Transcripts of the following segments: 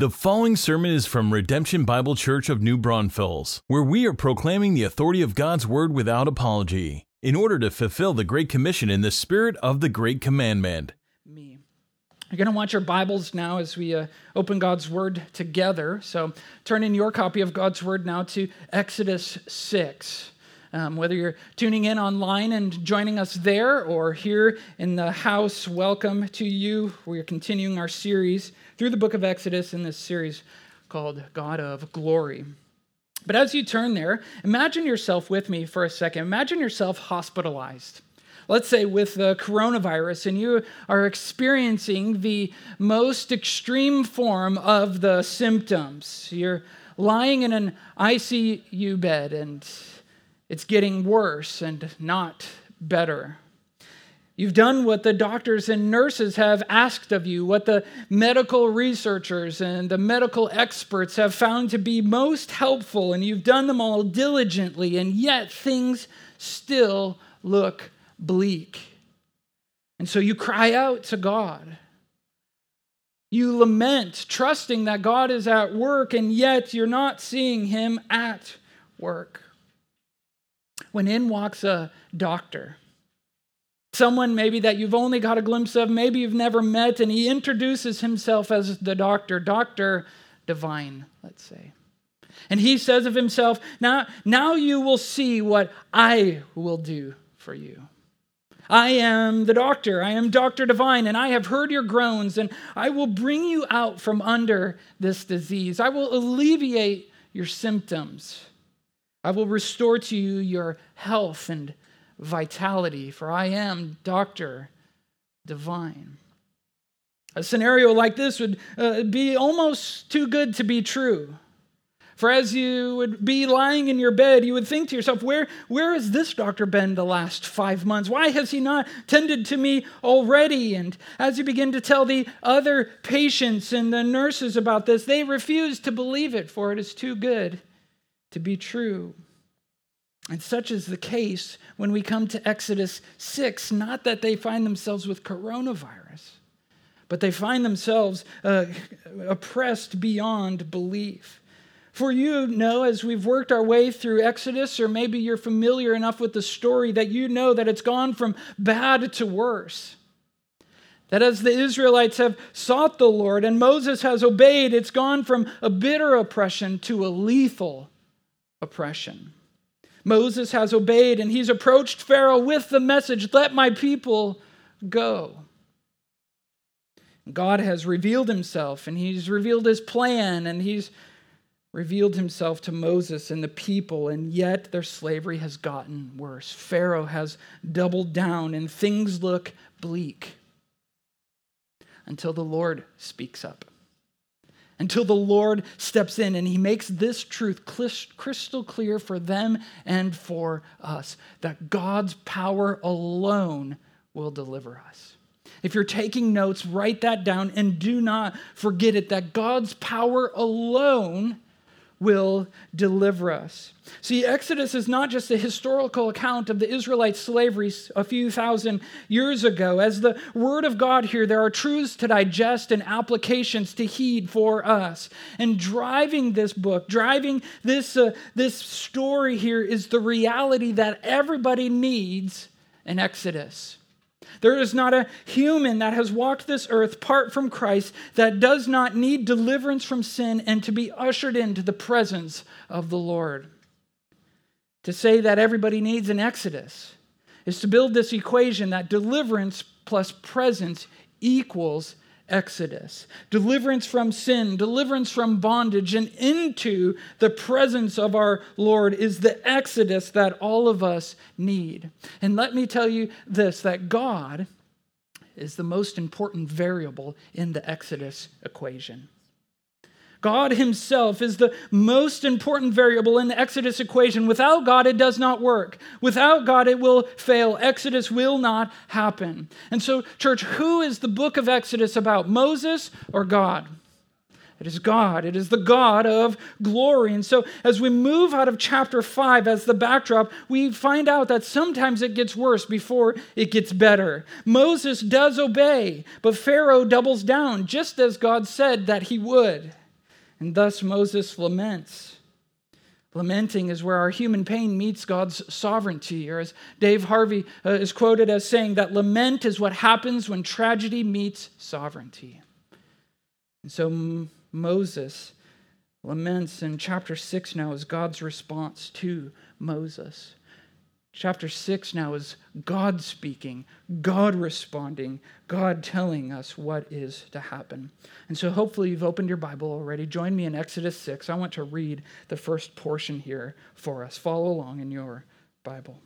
The following sermon is from Redemption Bible Church of New Braunfels, where we are proclaiming the authority of God's Word without apology, in order to fulfill the Great Commission in the spirit of the Great Commandment. Me. You're going to want your Bibles now as we uh, open God's Word together. So turn in your copy of God's Word now to Exodus 6. Um, whether you're tuning in online and joining us there or here in the house, welcome to you. We're continuing our series through the book of Exodus in this series called God of Glory. But as you turn there, imagine yourself with me for a second. Imagine yourself hospitalized. Let's say with the coronavirus, and you are experiencing the most extreme form of the symptoms. You're lying in an ICU bed and it's getting worse and not better. You've done what the doctors and nurses have asked of you, what the medical researchers and the medical experts have found to be most helpful, and you've done them all diligently, and yet things still look bleak. And so you cry out to God. You lament, trusting that God is at work, and yet you're not seeing Him at work when in walks a doctor. Someone maybe that you've only got a glimpse of, maybe you've never met, and he introduces himself as the doctor, Dr. Divine, let's say. And he says of himself, now, now you will see what I will do for you. I am the doctor. I am Dr. Divine, and I have heard your groans, and I will bring you out from under this disease. I will alleviate your symptoms. I will restore to you your health and vitality, for I am Doctor Divine. A scenario like this would uh, be almost too good to be true. For as you would be lying in your bed, you would think to yourself, where, where has this doctor been the last five months? Why has he not tended to me already? And as you begin to tell the other patients and the nurses about this, they refuse to believe it, for it is too good to be true. And such is the case when we come to Exodus 6, not that they find themselves with coronavirus, but they find themselves uh, oppressed beyond belief. For you know, as we've worked our way through Exodus, or maybe you're familiar enough with the story that you know that it's gone from bad to worse. That as the Israelites have sought the Lord and Moses has obeyed, it's gone from a bitter oppression to a lethal oppression. Moses has obeyed and he's approached Pharaoh with the message let my people go. God has revealed himself and he's revealed his plan and he's revealed himself to Moses and the people, and yet their slavery has gotten worse. Pharaoh has doubled down and things look bleak until the Lord speaks up until the Lord steps in and he makes this truth crystal clear for them and for us that God's power alone will deliver us. If you're taking notes, write that down and do not forget it that God's power alone will deliver us. See, Exodus is not just a historical account of the Israelite slavery a few thousand years ago. As the Word of God here, there are truths to digest and applications to heed for us. And driving this book, driving this, uh, this story here, is the reality that everybody needs an Exodus. There is not a human that has walked this earth apart from Christ that does not need deliverance from sin and to be ushered into the presence of the Lord. To say that everybody needs an exodus is to build this equation that deliverance plus presence equals exodus. Deliverance from sin, deliverance from bondage, and into the presence of our Lord is the exodus that all of us need. And let me tell you this that God is the most important variable in the exodus equation. God Himself is the most important variable in the Exodus equation. Without God, it does not work. Without God, it will fail. Exodus will not happen. And so, church, who is the book of Exodus about? Moses or God? It is God. It is the God of glory. And so, as we move out of chapter 5 as the backdrop, we find out that sometimes it gets worse before it gets better. Moses does obey, but Pharaoh doubles down, just as God said that he would. And thus Moses laments. Lamenting is where our human pain meets God's sovereignty, or as Dave Harvey uh, is quoted as saying, that lament is what happens when tragedy meets sovereignty. And so M- Moses laments in chapter 6 now is God's response to Moses. Chapter 6 now is God speaking, God responding, God telling us what is to happen. And so hopefully you've opened your Bible already. Join me in Exodus 6. I want to read the first portion here for us. Follow along in your Bible.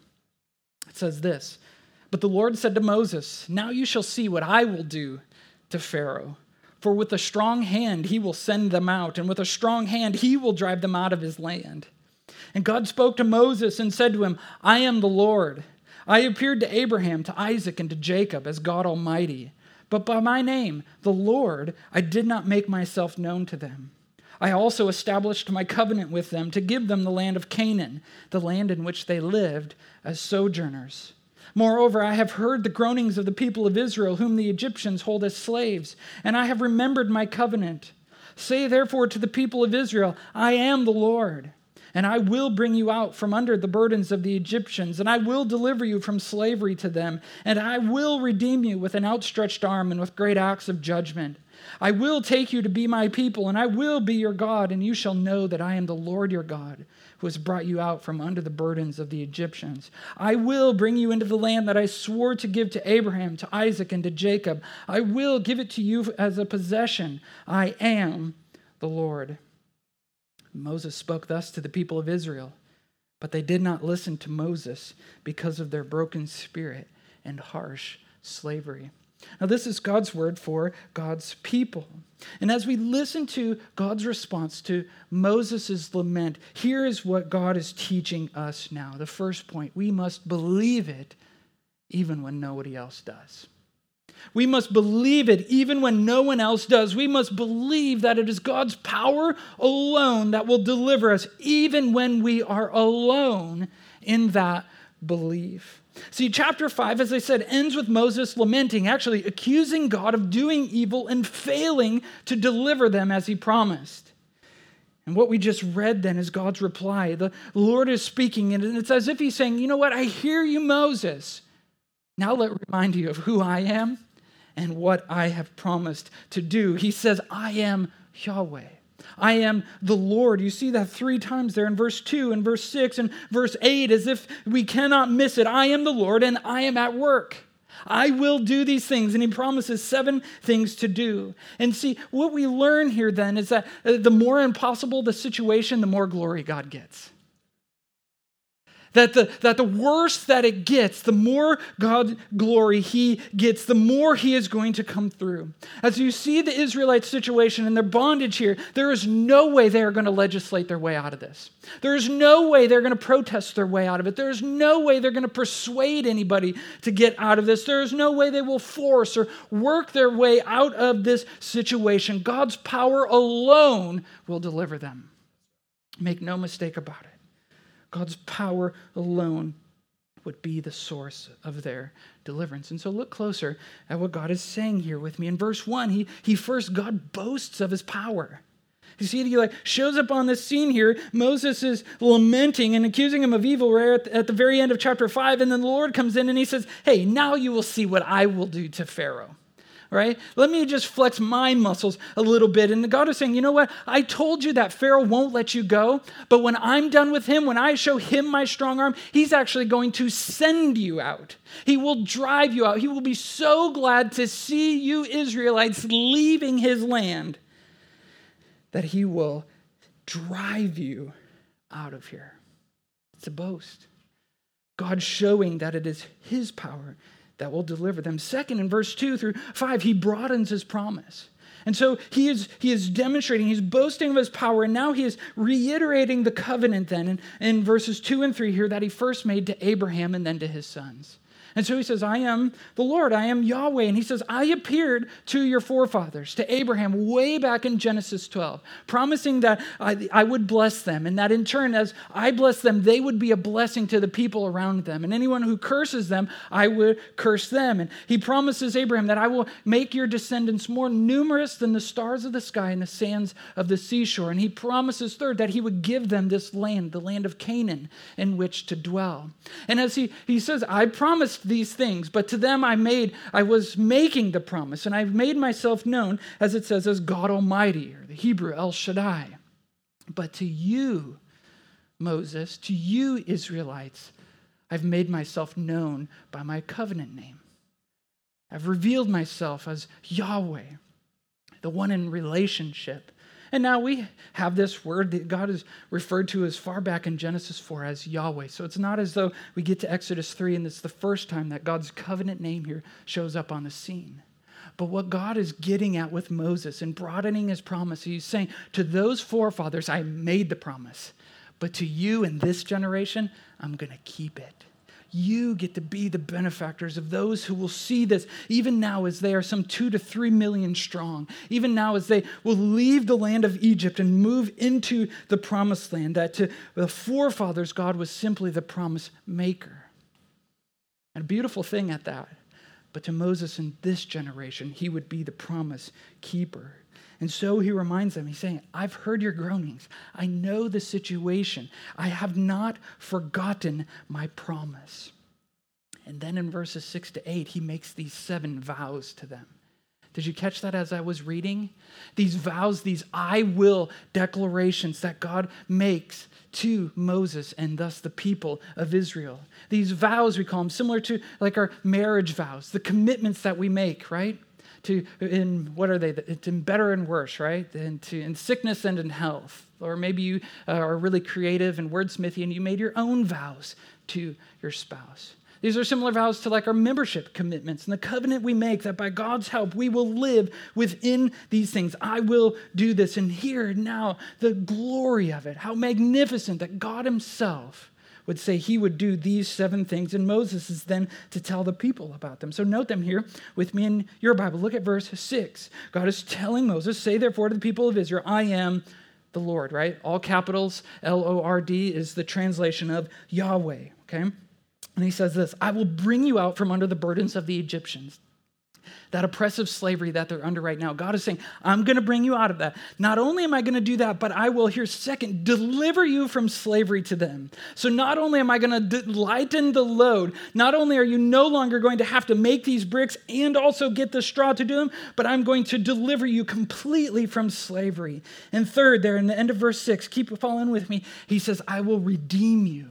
It says this But the Lord said to Moses, Now you shall see what I will do to Pharaoh. For with a strong hand he will send them out, and with a strong hand he will drive them out of his land. And God spoke to Moses and said to him, I am the Lord. I appeared to Abraham, to Isaac, and to Jacob as God Almighty. But by my name, the Lord, I did not make myself known to them. I also established my covenant with them to give them the land of Canaan, the land in which they lived as sojourners. Moreover, I have heard the groanings of the people of Israel, whom the Egyptians hold as slaves, and I have remembered my covenant. Say therefore to the people of Israel, I am the Lord and I will bring you out from under the burdens of the Egyptians, and I will deliver you from slavery to them, and I will redeem you with an outstretched arm and with great acts of judgment. I will take you to be my people, and I will be your God, and you shall know that I am the Lord your God, who has brought you out from under the burdens of the Egyptians. I will bring you into the land that I swore to give to Abraham, to Isaac, and to Jacob. I will give it to you as a possession. I am the Lord. Moses spoke thus to the people of Israel, but they did not listen to Moses because of their broken spirit and harsh slavery. Now, this is God's word for God's people. And as we listen to God's response to Moses' lament, here is what God is teaching us now. The first point we must believe it even when nobody else does. We must believe it even when no one else does. We must believe that it is God's power alone that will deliver us, even when we are alone in that belief. See, chapter 5, as I said, ends with Moses lamenting, actually accusing God of doing evil and failing to deliver them as he promised. And what we just read then is God's reply. The Lord is speaking, and it's as if he's saying, You know what? I hear you, Moses. Now let me remind you of who I am and what I have promised to do. He says, I am Yahweh. I am the Lord. You see that three times there in verse 2 and verse 6 and verse 8, as if we cannot miss it. I am the Lord and I am at work. I will do these things. And he promises seven things to do. And see, what we learn here then is that uh, the more impossible the situation, the more glory God gets. That the, that the worse that it gets, the more God glory he gets, the more he is going to come through. As you see the Israelite situation and their bondage here, there is no way they are going to legislate their way out of this. There is no way they're going to protest their way out of it. There is no way they're going to persuade anybody to get out of this. There is no way they will force or work their way out of this situation. God's power alone will deliver them. Make no mistake about it. God's power alone would be the source of their deliverance. And so look closer at what God is saying here with me. In verse 1, he, he first, God boasts of his power. You see, he like shows up on this scene here. Moses is lamenting and accusing him of evil right at, at the very end of chapter 5. And then the Lord comes in and he says, Hey, now you will see what I will do to Pharaoh right? Let me just flex my muscles a little bit. And God is saying, you know what? I told you that Pharaoh won't let you go, but when I'm done with him, when I show him my strong arm, he's actually going to send you out. He will drive you out. He will be so glad to see you Israelites leaving his land that he will drive you out of here. It's a boast. God showing that it is his power that will deliver them. Second, in verse 2 through 5, he broadens his promise. And so he is, he is demonstrating, he's boasting of his power, and now he is reiterating the covenant then in, in verses 2 and 3 here that he first made to Abraham and then to his sons. And so he says, I am the Lord, I am Yahweh. And he says, I appeared to your forefathers, to Abraham, way back in Genesis 12, promising that I, I, would bless them, and that in turn, as I bless them, they would be a blessing to the people around them. And anyone who curses them, I would curse them. And he promises Abraham that I will make your descendants more numerous than the stars of the sky and the sands of the seashore. And he promises, third, that he would give them this land, the land of Canaan, in which to dwell. And as he, he says, I promised these things, but to them I made, I was making the promise, and I've made myself known, as it says, as God Almighty, or the Hebrew El Shaddai. But to you, Moses, to you, Israelites, I've made myself known by my covenant name. I've revealed myself as Yahweh, the one in relationship and now we have this word that God is referred to as far back in Genesis 4 as Yahweh. So it's not as though we get to Exodus 3 and it's the first time that God's covenant name here shows up on the scene. But what God is getting at with Moses and broadening his promise, he's saying, To those forefathers, I made the promise. But to you in this generation, I'm going to keep it. You get to be the benefactors of those who will see this, even now as they are some two to three million strong, even now as they will leave the land of Egypt and move into the promised land, that to the forefathers, God was simply the promise maker. And a beautiful thing at that. But to Moses in this generation, he would be the promise keeper. And so he reminds them, he's saying, I've heard your groanings. I know the situation. I have not forgotten my promise. And then in verses six to eight, he makes these seven vows to them. Did you catch that as I was reading? These vows, these I will declarations that God makes to Moses and thus the people of Israel. These vows, we call them similar to like our marriage vows, the commitments that we make, right? To in what are they? It's in better and worse, right? And to in sickness and in health. Or maybe you uh, are really creative and wordsmithy and you made your own vows to your spouse. These are similar vows to like our membership commitments and the covenant we make that by God's help we will live within these things. I will do this. And here now, the glory of it, how magnificent that God Himself would say he would do these seven things, and Moses is then to tell the people about them. So note them here with me in your Bible. Look at verse 6. God is telling Moses, Say therefore to the people of Israel, I am the Lord, right? All capitals, L O R D is the translation of Yahweh, okay? And he says this I will bring you out from under the burdens of the Egyptians that oppressive slavery that they're under right now. God is saying, I'm going to bring you out of that. Not only am I going to do that, but I will, here, second, deliver you from slavery to them. So not only am I going to lighten the load, not only are you no longer going to have to make these bricks and also get the straw to do them, but I'm going to deliver you completely from slavery. And third, there in the end of verse six, keep following with me, he says, I will redeem you.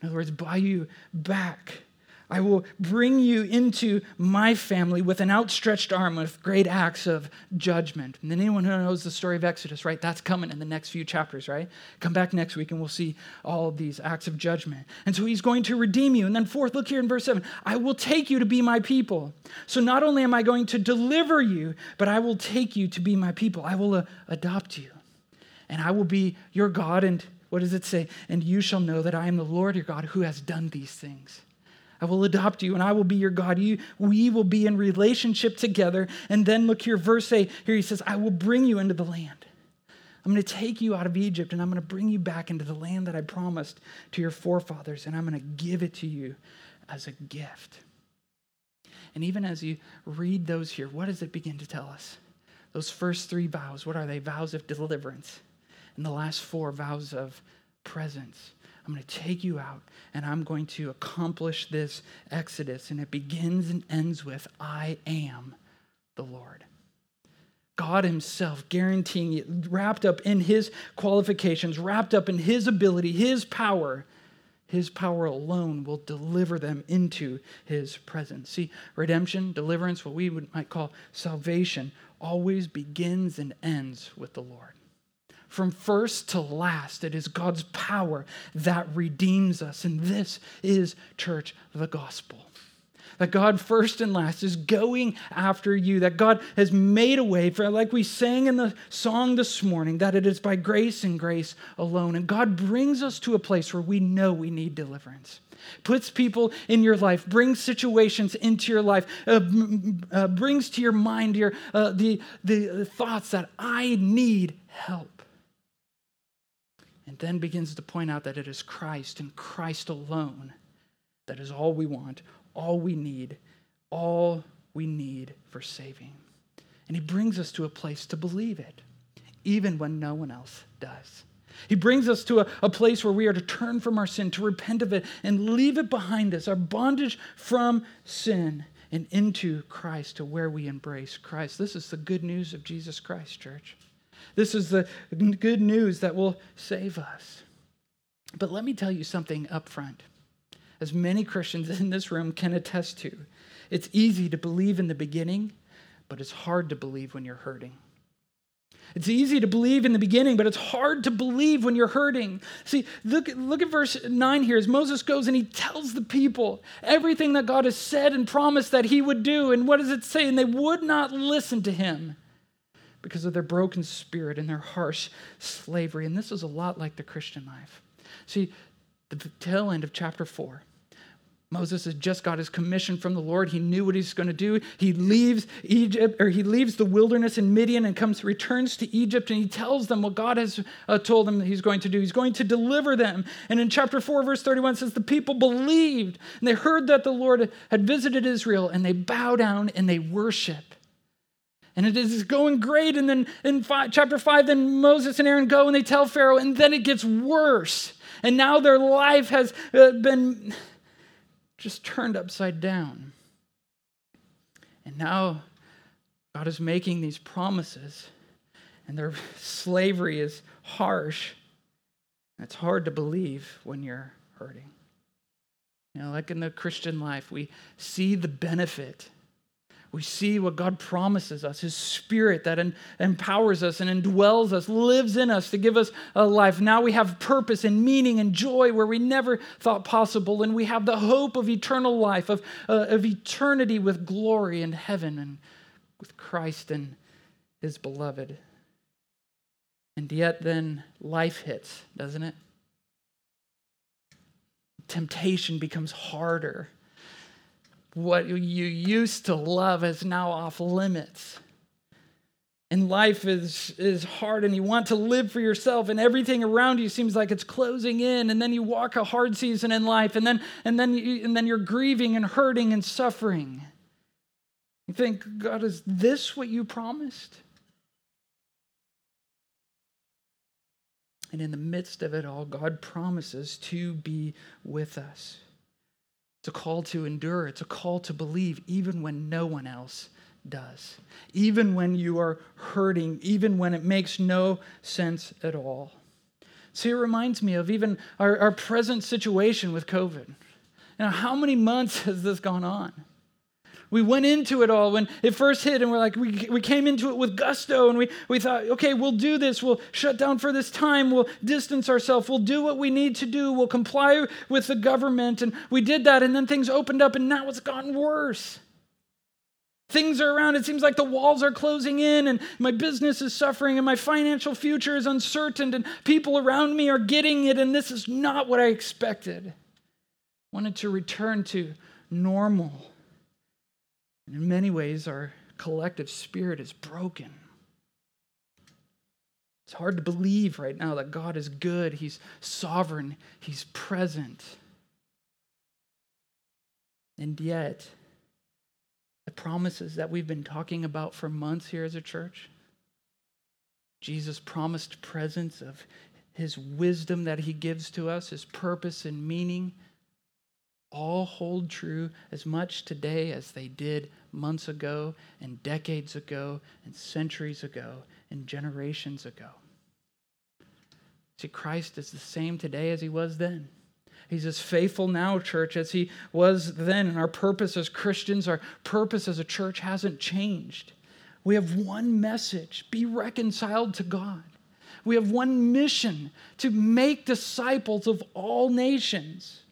In other words, buy you back I will bring you into my family with an outstretched arm with great acts of judgment. And then anyone who knows the story of Exodus, right? That's coming in the next few chapters, right? Come back next week and we'll see all of these acts of judgment. And so he's going to redeem you. And then fourth, look here in verse 7. I will take you to be my people. So not only am I going to deliver you, but I will take you to be my people. I will uh, adopt you. And I will be your God and what does it say? And you shall know that I am the Lord your God who has done these things. I will adopt you and I will be your God. You, we will be in relationship together. And then look here, verse 8. Here he says, I will bring you into the land. I'm going to take you out of Egypt and I'm going to bring you back into the land that I promised to your forefathers, and I'm going to give it to you as a gift. And even as you read those here, what does it begin to tell us? Those first three vows, what are they? Vows of deliverance. And the last four, vows of presence. I'm going to take you out and I'm going to accomplish this exodus. And it begins and ends with, I am the Lord. God Himself guaranteeing it, wrapped up in His qualifications, wrapped up in His ability, His power. His power alone will deliver them into His presence. See, redemption, deliverance, what we would, might call salvation, always begins and ends with the Lord. From first to last, it is God's power that redeems us. And this is, church, the gospel. that God, first and last, is going after you, that God has made a way for, like we sang in the song this morning, that it is by grace and grace alone. And God brings us to a place where we know we need deliverance. Puts people in your life, brings situations into your life, uh, uh, brings to your mind your, uh, the, the thoughts that I need help. And then begins to point out that it is Christ and Christ alone that is all we want, all we need, all we need for saving. And he brings us to a place to believe it, even when no one else does. He brings us to a, a, place where we are to turn from our sin, to repent of it, and leave it behind us, our bondage from sin, and into Christ, to where we embrace Christ. This is the good news of Jesus Christ, church. This is the good news that will save us. But let me tell you something up front as many Christians in this room can attest to. It's easy to believe in the beginning, but it's hard to believe when you're hurting. It's easy to believe in the beginning, but it's hard to believe when you're hurting. See, look, look at verse 9 here as Moses goes and he tells the people everything that God has said and promised that he would do. And what does it say? And they would not listen to him because of their broken spirit and their harsh slavery. And this is a lot like the Christian life. See, the tail end of chapter 4 Moses has just got his commission from the Lord. He knew what he's going to do. He leaves Egypt, or he leaves the wilderness in Midian and comes, returns to Egypt, and he tells them what God has uh, told him that he's going to do. He's going to deliver them. And in chapter 4, verse 31 says, The people believed, and they heard that the Lord had visited Israel, and they bow down and they worship. And it is going great. And then in five, chapter 5, then Moses and Aaron go and they tell Pharaoh, and then it gets worse. And now their life has uh, been just turned upside down. And now God is making these promises, and their slavery is harsh. It's hard to believe when you're hurting. You know, like in the Christian life, we see the benefit we see what God promises us His Spirit that empowers us and indwells us, lives in us to give us a life. Now we have purpose and meaning and joy where we never thought possible. And we have the hope of eternal life, of, uh, of eternity with glory in heaven and with Christ and His beloved. And yet, then life hits, doesn't it? Temptation becomes harder what you used to love is now off limits. And life is, is hard, and you want to live for yourself, and everything around you seems like it's closing in. And then you walk a hard season in life, and then, and then, you, and then you're grieving and hurting and suffering. You think, God, is this what you promised? And in the midst of it all, God promises to be with us. It's a call to endure. It's a call to believe, even when no one else does. Even when you are hurting, even when it makes no sense at all. See, it reminds me of even our, our present situation with COVID. Now, how many months has this gone on? We went into it all when it first hit, and we're like, we, we came into it with gusto, and we, we thought, okay, we'll do this. We'll shut down for this time. We'll distance ourselves. We'll do what we need to do. We'll comply with the government. And we did that, and then things opened up, and now it's gotten worse. Things are around. It seems like the walls are closing in, and my business is suffering, and my financial future is uncertain, and people around me are getting it, and this is not what I expected. Wanted to return to normal. In many ways, our collective spirit is broken. It's hard to believe right now that God is good, He's sovereign, He's present. And yet, the promises that we've been talking about for months here as a church, Jesus' promised presence of His wisdom that He gives to us, His purpose and meaning, all hold true as much today as they did months ago and decades ago and centuries ago and generations ago. See, Christ is the same today as he was then. He's as faithful now, church, as he was then. And our purpose as Christians, our purpose as a church hasn't changed. We have one message be reconciled to God. We have one mission to make disciples of all nations.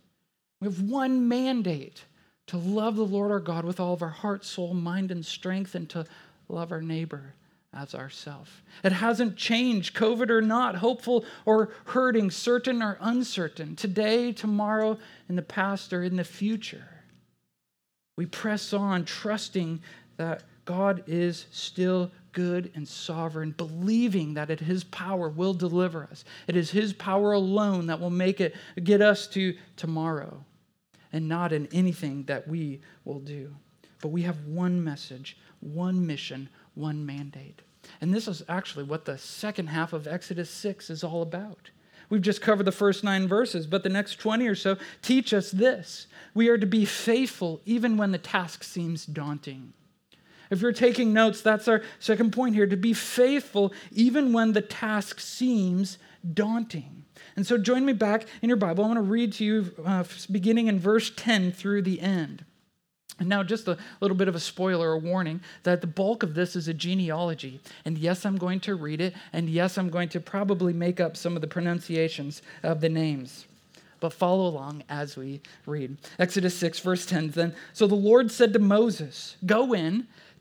We have one mandate to love the Lord our God with all of our heart, soul, mind, and strength, and to love our neighbor as ourself. It hasn't changed, COVID or not, hopeful or hurting, certain or uncertain, today, tomorrow, in the past, or in the future. We press on, trusting that God is still good and sovereign, believing that it, His power will deliver us. It is His power alone that will make it get us to tomorrow, and not in anything that we will do. But we have one message, one mission, one mandate. And this is actually what the second half of Exodus 6 is all about. We've just covered the first nine verses, but the next 20 or so teach us this. We are to be faithful even when the task seems daunting. If you're taking notes, that's our second point here to be faithful even when the task seems daunting. And so join me back in your Bible. I want to read to you uh, beginning in verse 10 through the end. And now, just a little bit of a spoiler or warning that the bulk of this is a genealogy. And yes, I'm going to read it. And yes, I'm going to probably make up some of the pronunciations of the names. But follow along as we read. Exodus 6, verse 10. Then, so the Lord said to Moses, Go in,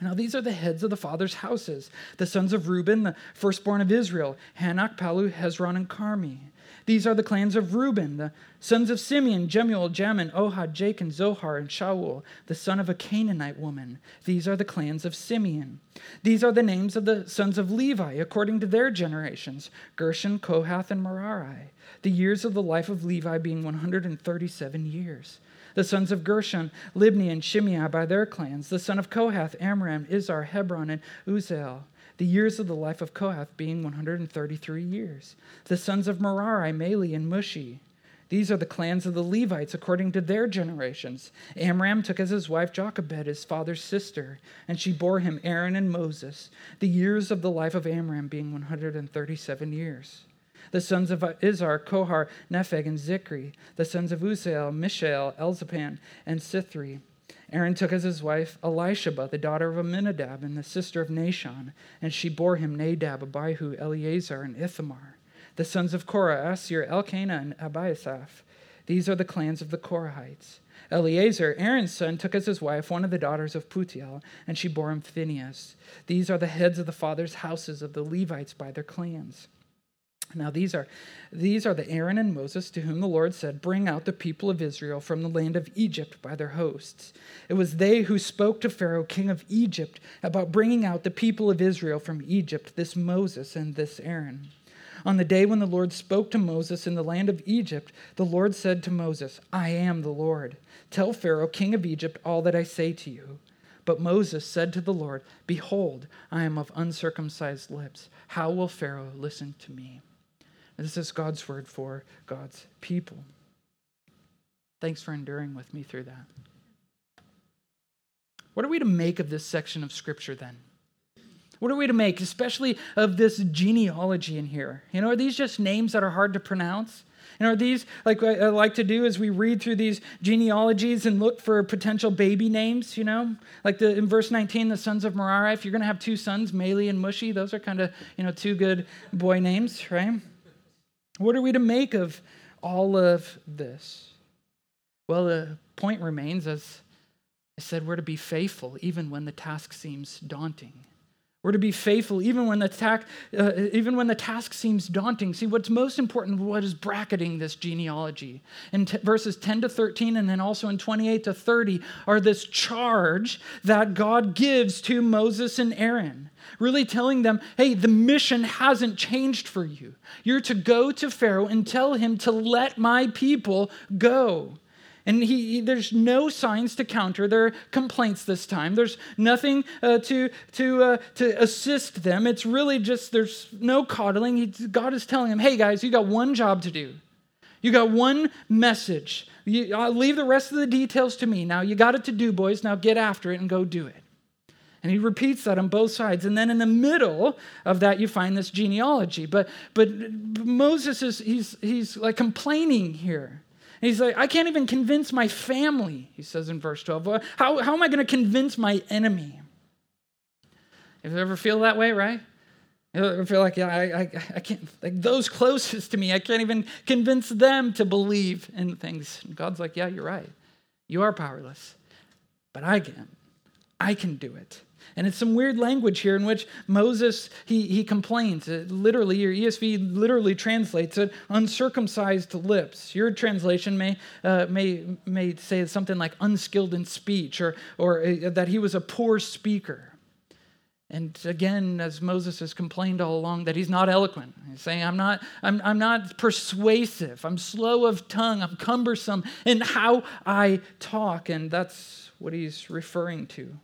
Now, these are the heads of the fathers' houses the sons of Reuben, the firstborn of Israel, Hanoch, Palu, Hezron, and Carmi. These are the clans of Reuben, the sons of Simeon, Jemuel, Jamin, Ohad, Jachin, Zohar, and Shaul, the son of a Canaanite woman. These are the clans of Simeon. These are the names of the sons of Levi, according to their generations Gershon, Kohath, and Merari. The years of the life of Levi being 137 years. The sons of Gershon, Libni, and Shimei by their clans. The son of Kohath, Amram, Izhar, Hebron, and Uzziel the years of the life of Kohath being 133 years. The sons of Merari, Mahli, and Mushi. These are the clans of the Levites according to their generations. Amram took as his wife Jochebed, his father's sister, and she bore him Aaron and Moses, the years of the life of Amram being 137 years. The sons of Izhar, Kohar, Nepheg, and Zichri. The sons of Uzziel, Mishael, Elzaphan, and Sithri. Aaron took as his wife Elisheba, the daughter of Amminadab and the sister of Nahshon, and she bore him Nadab, Abihu, Eleazar, and Ithamar. The sons of Korah, Asir, Elkanah, and Abiasaph. These are the clans of the Korahites. Eleazar, Aaron's son, took as his wife one of the daughters of Putiel, and she bore him Phinehas. These are the heads of the fathers' houses of the Levites by their clans. Now these are these are the Aaron and Moses to whom the Lord said, "Bring out the people of Israel from the land of Egypt by their hosts." It was they who spoke to Pharaoh, king of Egypt, about bringing out the people of Israel from Egypt, this Moses and this Aaron. On the day when the Lord spoke to Moses in the land of Egypt, the Lord said to Moses, "I am the Lord. Tell Pharaoh, king of Egypt, all that I say to you." But Moses said to the Lord, Behold, I am of uncircumcised lips. How will Pharaoh listen to me? This is God's word for God's people. Thanks for enduring with me through that. What are we to make of this section of Scripture then? What are we to make, especially of this genealogy in here? You know, are these just names that are hard to pronounce? And are these, like I like to do as we read through these genealogies and look for potential baby names, you know? Like the, in verse 19, the sons of Merari, if you're going to have two sons, Mahli and Mushi, those are kind of, you know, two good boy names, right? What are we to make of all of this? Well, the point remains, as I said, we're to be faithful even when the task seems daunting. We're to be faithful even when the, ta- uh, even when the task seems daunting. See, what's most important, what is bracketing this genealogy? In t- verses 10 to 13, and then also in 28 to 30, are this charge that God gives to Moses and Aaron really telling them, hey, the mission hasn't changed for you. You're to go to Pharaoh and tell him to let my people go. And he, there's no signs to counter their complaints this time. There's nothing uh, to, to, uh, to assist them. It's really just, there's no coddling. He, God is telling them, hey, guys, you got one job to do. You got one message. You, I'll leave the rest of the details to me. Now, you got it to do, boys. Now get after it and go do it. And he repeats that on both sides. And then in the middle of that, you find this genealogy. But, but Moses is, he's, he's like complaining here. He's like, I can't even convince my family, he says in verse 12. How, how am I going to convince my enemy? If you ever feel that way, right? You ever feel like, yeah, I, I, I can't, like those closest to me, I can't even convince them to believe in things. And God's like, yeah, you're right. You are powerless, but I can. I can do it. And it's some weird language here in which Moses, he, he complains. It literally, your ESV literally translates it uncircumcised lips. Your translation may, uh, may, may say something like unskilled in speech or, or uh, that he was a poor speaker. And again, as Moses has complained all along, that he's not eloquent. He's saying, I'm not, I'm, I'm not persuasive. I'm slow of tongue. I'm cumbersome in how I talk. And that's what he's referring to.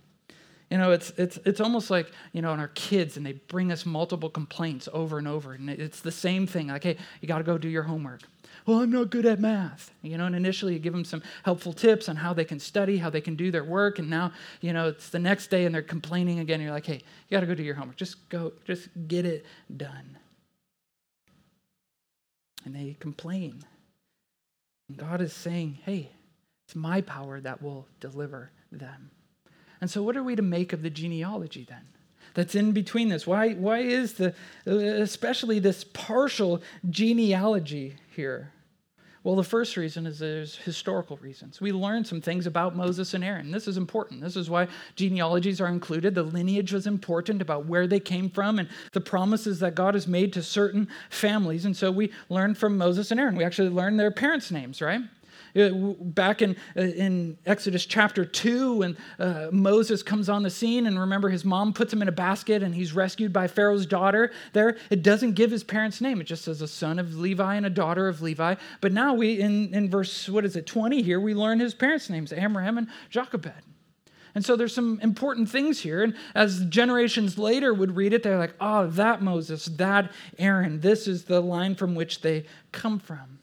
You know, it's, it's, it's almost like, you know, in our kids, and they bring us multiple complaints over and over. And it's the same thing like, hey, you got to go do your homework. Well, I'm not good at math. You know, and initially you give them some helpful tips on how they can study, how they can do their work. And now, you know, it's the next day and they're complaining again. You're like, hey, you got to go do your homework. Just go, just get it done. And they complain. And God is saying, hey, it's my power that will deliver them. And so, what are we to make of the genealogy then? That's in between this. Why, why is the, especially this partial genealogy here? Well, the first reason is there's historical reasons. We learn some things about Moses and Aaron. This is important. This is why genealogies are included. The lineage was important about where they came from and the promises that God has made to certain families. And so we learn from Moses and Aaron. We actually learn their parents' names, right? Uh, back in, uh, in Exodus chapter 2, when uh, Moses comes on the scene, and remember his mom puts him in a basket and he's rescued by Pharaoh's daughter there, it doesn't give his parents' name. It just says a son of Levi and a daughter of Levi. But now we, in, in verse, what is it, 20 here, we learn his parents' names, Amram and Jochebed. And so there's some important things here. And as generations later would read it, they're like, oh, that Moses, that Aaron, this is the line from which they come from.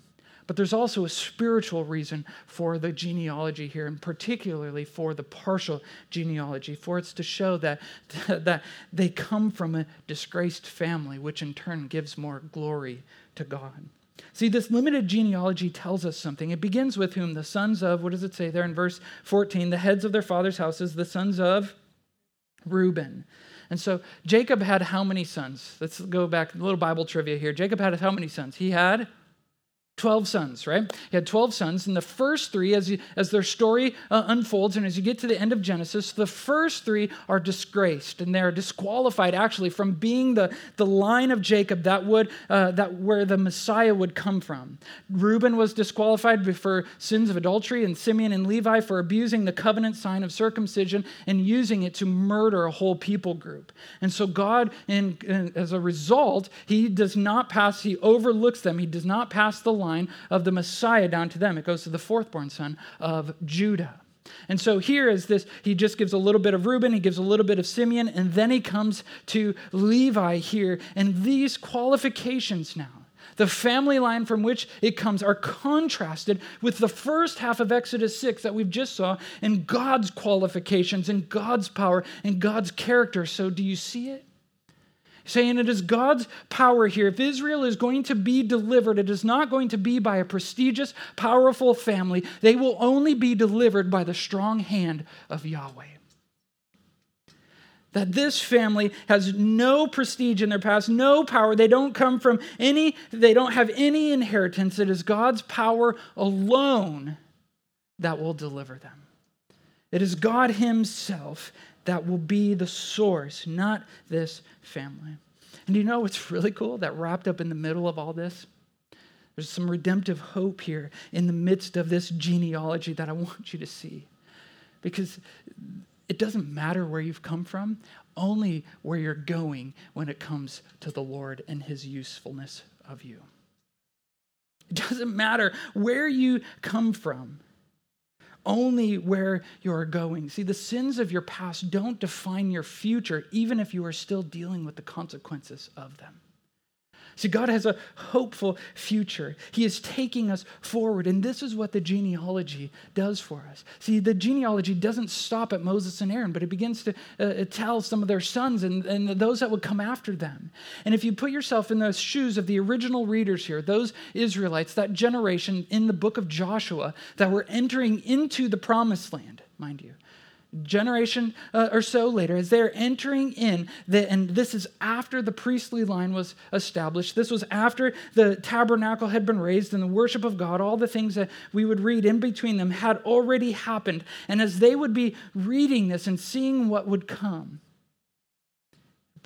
But there's also a spiritual reason for the genealogy here, and particularly for the partial genealogy, for it's to show that, that they come from a disgraced family, which in turn gives more glory to God. See, this limited genealogy tells us something. It begins with whom? The sons of, what does it say there in verse 14? The heads of their father's houses, the sons of Reuben. And so Jacob had how many sons? Let's go back, a little Bible trivia here. Jacob had how many sons? He had 12 sons, right? He had 12 sons, and the first three, as, you, as their story uh, unfolds, and as you get to the end of Genesis, the first three are disgraced, and they're disqualified actually from being the, the line of Jacob that would uh, that where the Messiah would come from. Reuben was disqualified for sins of adultery, and Simeon and Levi for abusing the covenant sign of circumcision and using it to murder a whole people group. And so God, in, in as a result, He does not pass. He overlooks them. He does not pass the line line of the Messiah down to them. It goes to the fourth born son of Judah. And so here is this, he just gives a little bit of Reuben, he gives a little bit of Simeon, and then he comes to Levi here. And these qualifications now, the family line from which it comes, are contrasted with the first half of Exodus 6 that we've just saw and God's qualifications and God's power and God's character. So do you see it? Saying it is God's power here. If Israel is going to be delivered, it is not going to be by a prestigious, powerful family. They will only be delivered by the strong hand of Yahweh. That this family has no prestige in their past, no power. They don't come from any, they don't have any inheritance. It is God's power alone that will deliver them. It is God Himself that will be the source, not this family. And you know what's really cool? That wrapped up in the middle of all this? There's some redemptive hope here in the midst of this genealogy that I want you to see. Because it doesn't matter where you've come from, only where you're going when it comes to the Lord and his usefulness of you. It doesn't matter where you come from only where you're going. See, the sins of your past don't define your future, even if you are still dealing with the consequences of them. See, God has a hopeful future. He is taking us forward. And this is what the genealogy does for us. See, the genealogy doesn't stop at Moses and Aaron, but it begins to uh, tell some of their sons and, and those that would come after them. And if you put yourself in the shoes of the original readers here, those Israelites, that generation in the book of Joshua that were entering into the promised land, mind you, generation uh, or so later, as they're entering in, the, and this is after the priestly line was established, this was after the tabernacle had been raised and the worship of God, all the things that we would read in between them had already happened. And as they would be reading this and seeing what would come,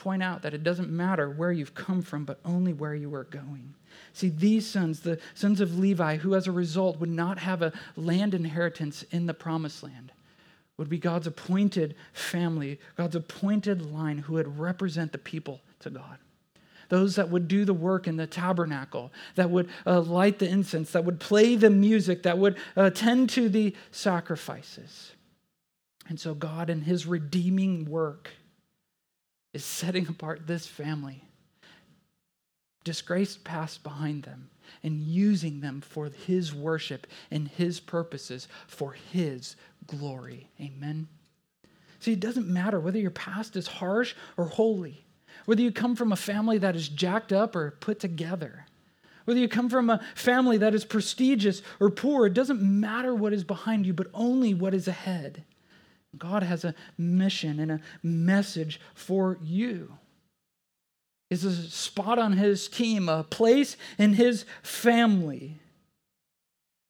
point out that it doesn't matter where you've come from, but only where you are going. See, these sons, the sons of Levi, who as a result would not have a land inheritance in the promised land, would be God's appointed family, God's appointed line who would represent the people to God. Those that would do the work in the tabernacle, that would uh, light the incense, that would play the music, that would uh, to the sacrifices. And so, God, in his redeeming work, is setting apart this family, disgraced past behind them, and using them for his worship and his purposes for his glory. Amen. See, it doesn't matter whether your past is harsh or holy, whether you come from a family that is jacked up or put together, whether you come from a family that is prestigious or poor, it doesn't matter what is behind you, but only what is ahead. God has a mission and a message for you. Is a spot on his team, a place in his family.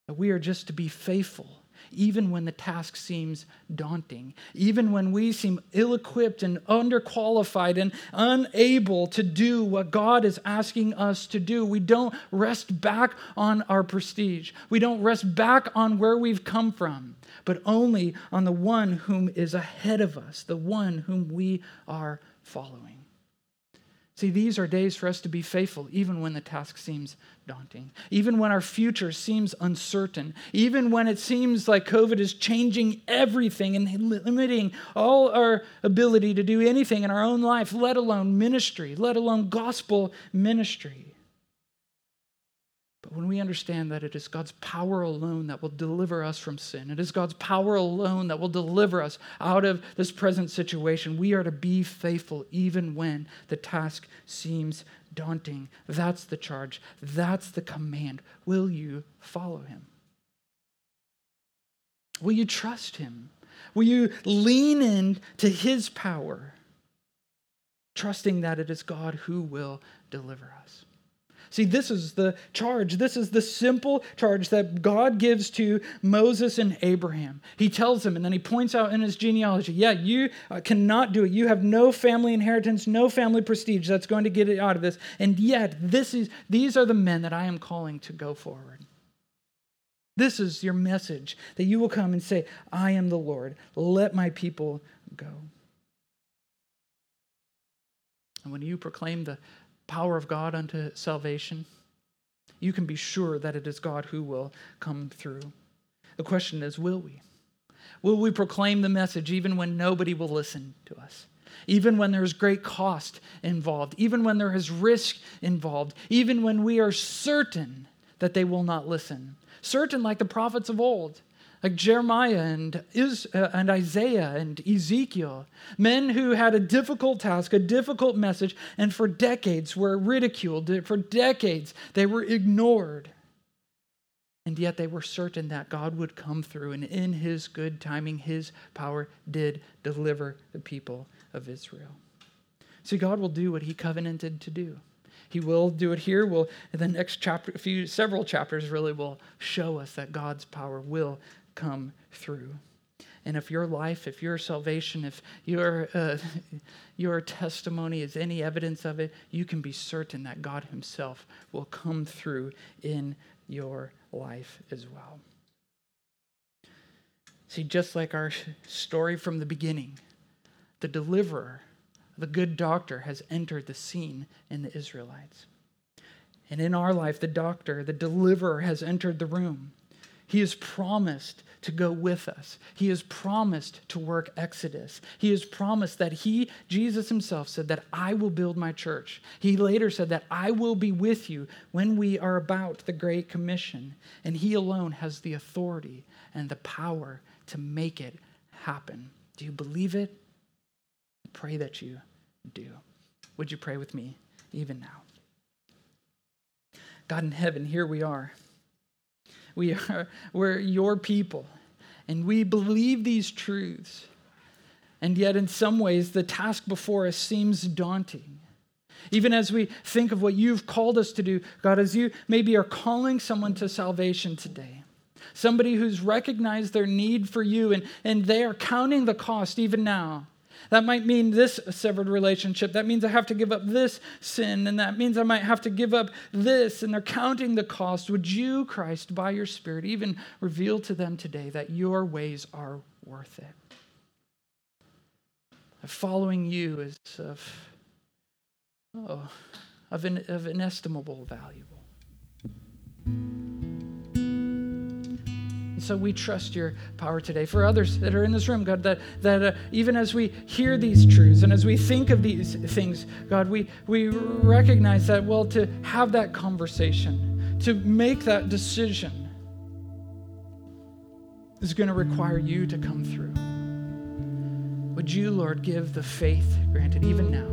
that We are just to be faithful even when the task seems daunting, even when we seem ill equipped and underqualified and unable to do what God is asking us to do. We don't rest back on our prestige, we don't rest back on where we've come from, but only on the one whom is ahead of us, the one whom we are following. See, these are days for us to be faithful, even when the task seems daunting, even when our future seems uncertain, even when it seems like COVID is changing everything and limiting all our ability to do anything in our own life, let alone ministry, let alone gospel ministry. When we understand that it is God's power alone that will deliver us from sin, it is God's power alone that will deliver us out of this present situation, we are to be faithful even when the task seems daunting. That's the charge, that's the command. Will you follow him? Will you trust him? Will you lean in to his power, trusting that it is God who will deliver us? See, this is the charge. This is the simple charge that God gives to Moses and Abraham. He tells them, and then he points out in his genealogy yeah, you uh, cannot do it. You have no family inheritance, no family prestige that's going to get it out of this. And yet, this is, these are the men that I am calling to go forward. This is your message that you will come and say, I am the Lord. Let my people go. And when you proclaim the power of God unto salvation, you can be sure that it is God who will come through. The question is will we? Will we proclaim the message even when nobody will listen to us? Even when there's great cost involved, even when there is risk involved, even when we are certain that they will not listen. Certain, like the prophets of old, like Jeremiah and, Is, uh, and Isaiah and Ezekiel, men who had a difficult task, a difficult message, and for decades were ridiculed. For decades, they were ignored. And yet they were certain that God would come through, and in his good timing, his power did deliver the people of Israel. See, God will do what he covenanted to do. He will do it here. Will the next chapter, a few several chapters really will show us that God's power will come through. And if your life, if your salvation, if your, uh, your testimony is any evidence of it, you can be certain that God Himself will come through in your life as well. See, just like our story from the beginning, the deliverer, the good doctor, has entered the scene in the Israelites. And in our life, the doctor, the deliverer, has entered the room. He has promised to go with us. He has promised to work Exodus. He has promised that He, Jesus Himself, said that I will build my church. He later said that I will be with you when we are about the Great Commission. And He alone has the authority and the power to make it happen. Do you believe it? Pray that you do. Would you pray with me even now? God in heaven, here we are. We are we're your people, and we believe these truths. And yet, in some ways, the task before us seems daunting. Even as we think of what you've called us to do, God, as you maybe are calling someone to salvation today, somebody who's recognized their need for you and, and they are counting the cost even now. That might mean this severed relationship. That means I have to give up this sin, and that means I might have to give up this, and they're counting the cost. Would you, Christ, by your Spirit, even reveal to them today that your ways are worth it? Following you is of, oh, of, in, of inestimable value. And so we trust your power today. For others that are in this room, God, that, that uh, even as we hear these truths and as we think of these things, God, we, we recognize that, well, to have that conversation, to make that decision, is going to require you to come through. Would you, Lord, give the faith granted even now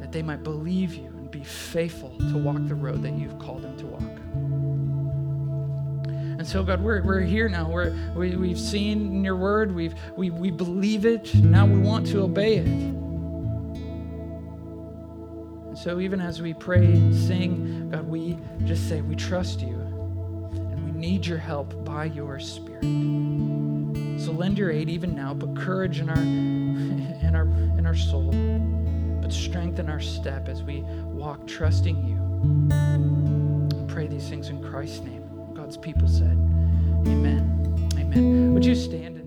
that they might believe you and be faithful to walk the road that you've called them to walk? And so, God, we're, we're here now. We're, we, we've seen your word, we've, we, we believe it. Now we want to obey it. And so, even as we pray and sing, God, we just say, we trust you and we need your help by your Spirit. So, lend your aid even now, put courage in our, in our, in our soul, but strengthen our step as we walk trusting you. I pray these things in Christ's name. God's people said, Amen. Amen. Would you stand?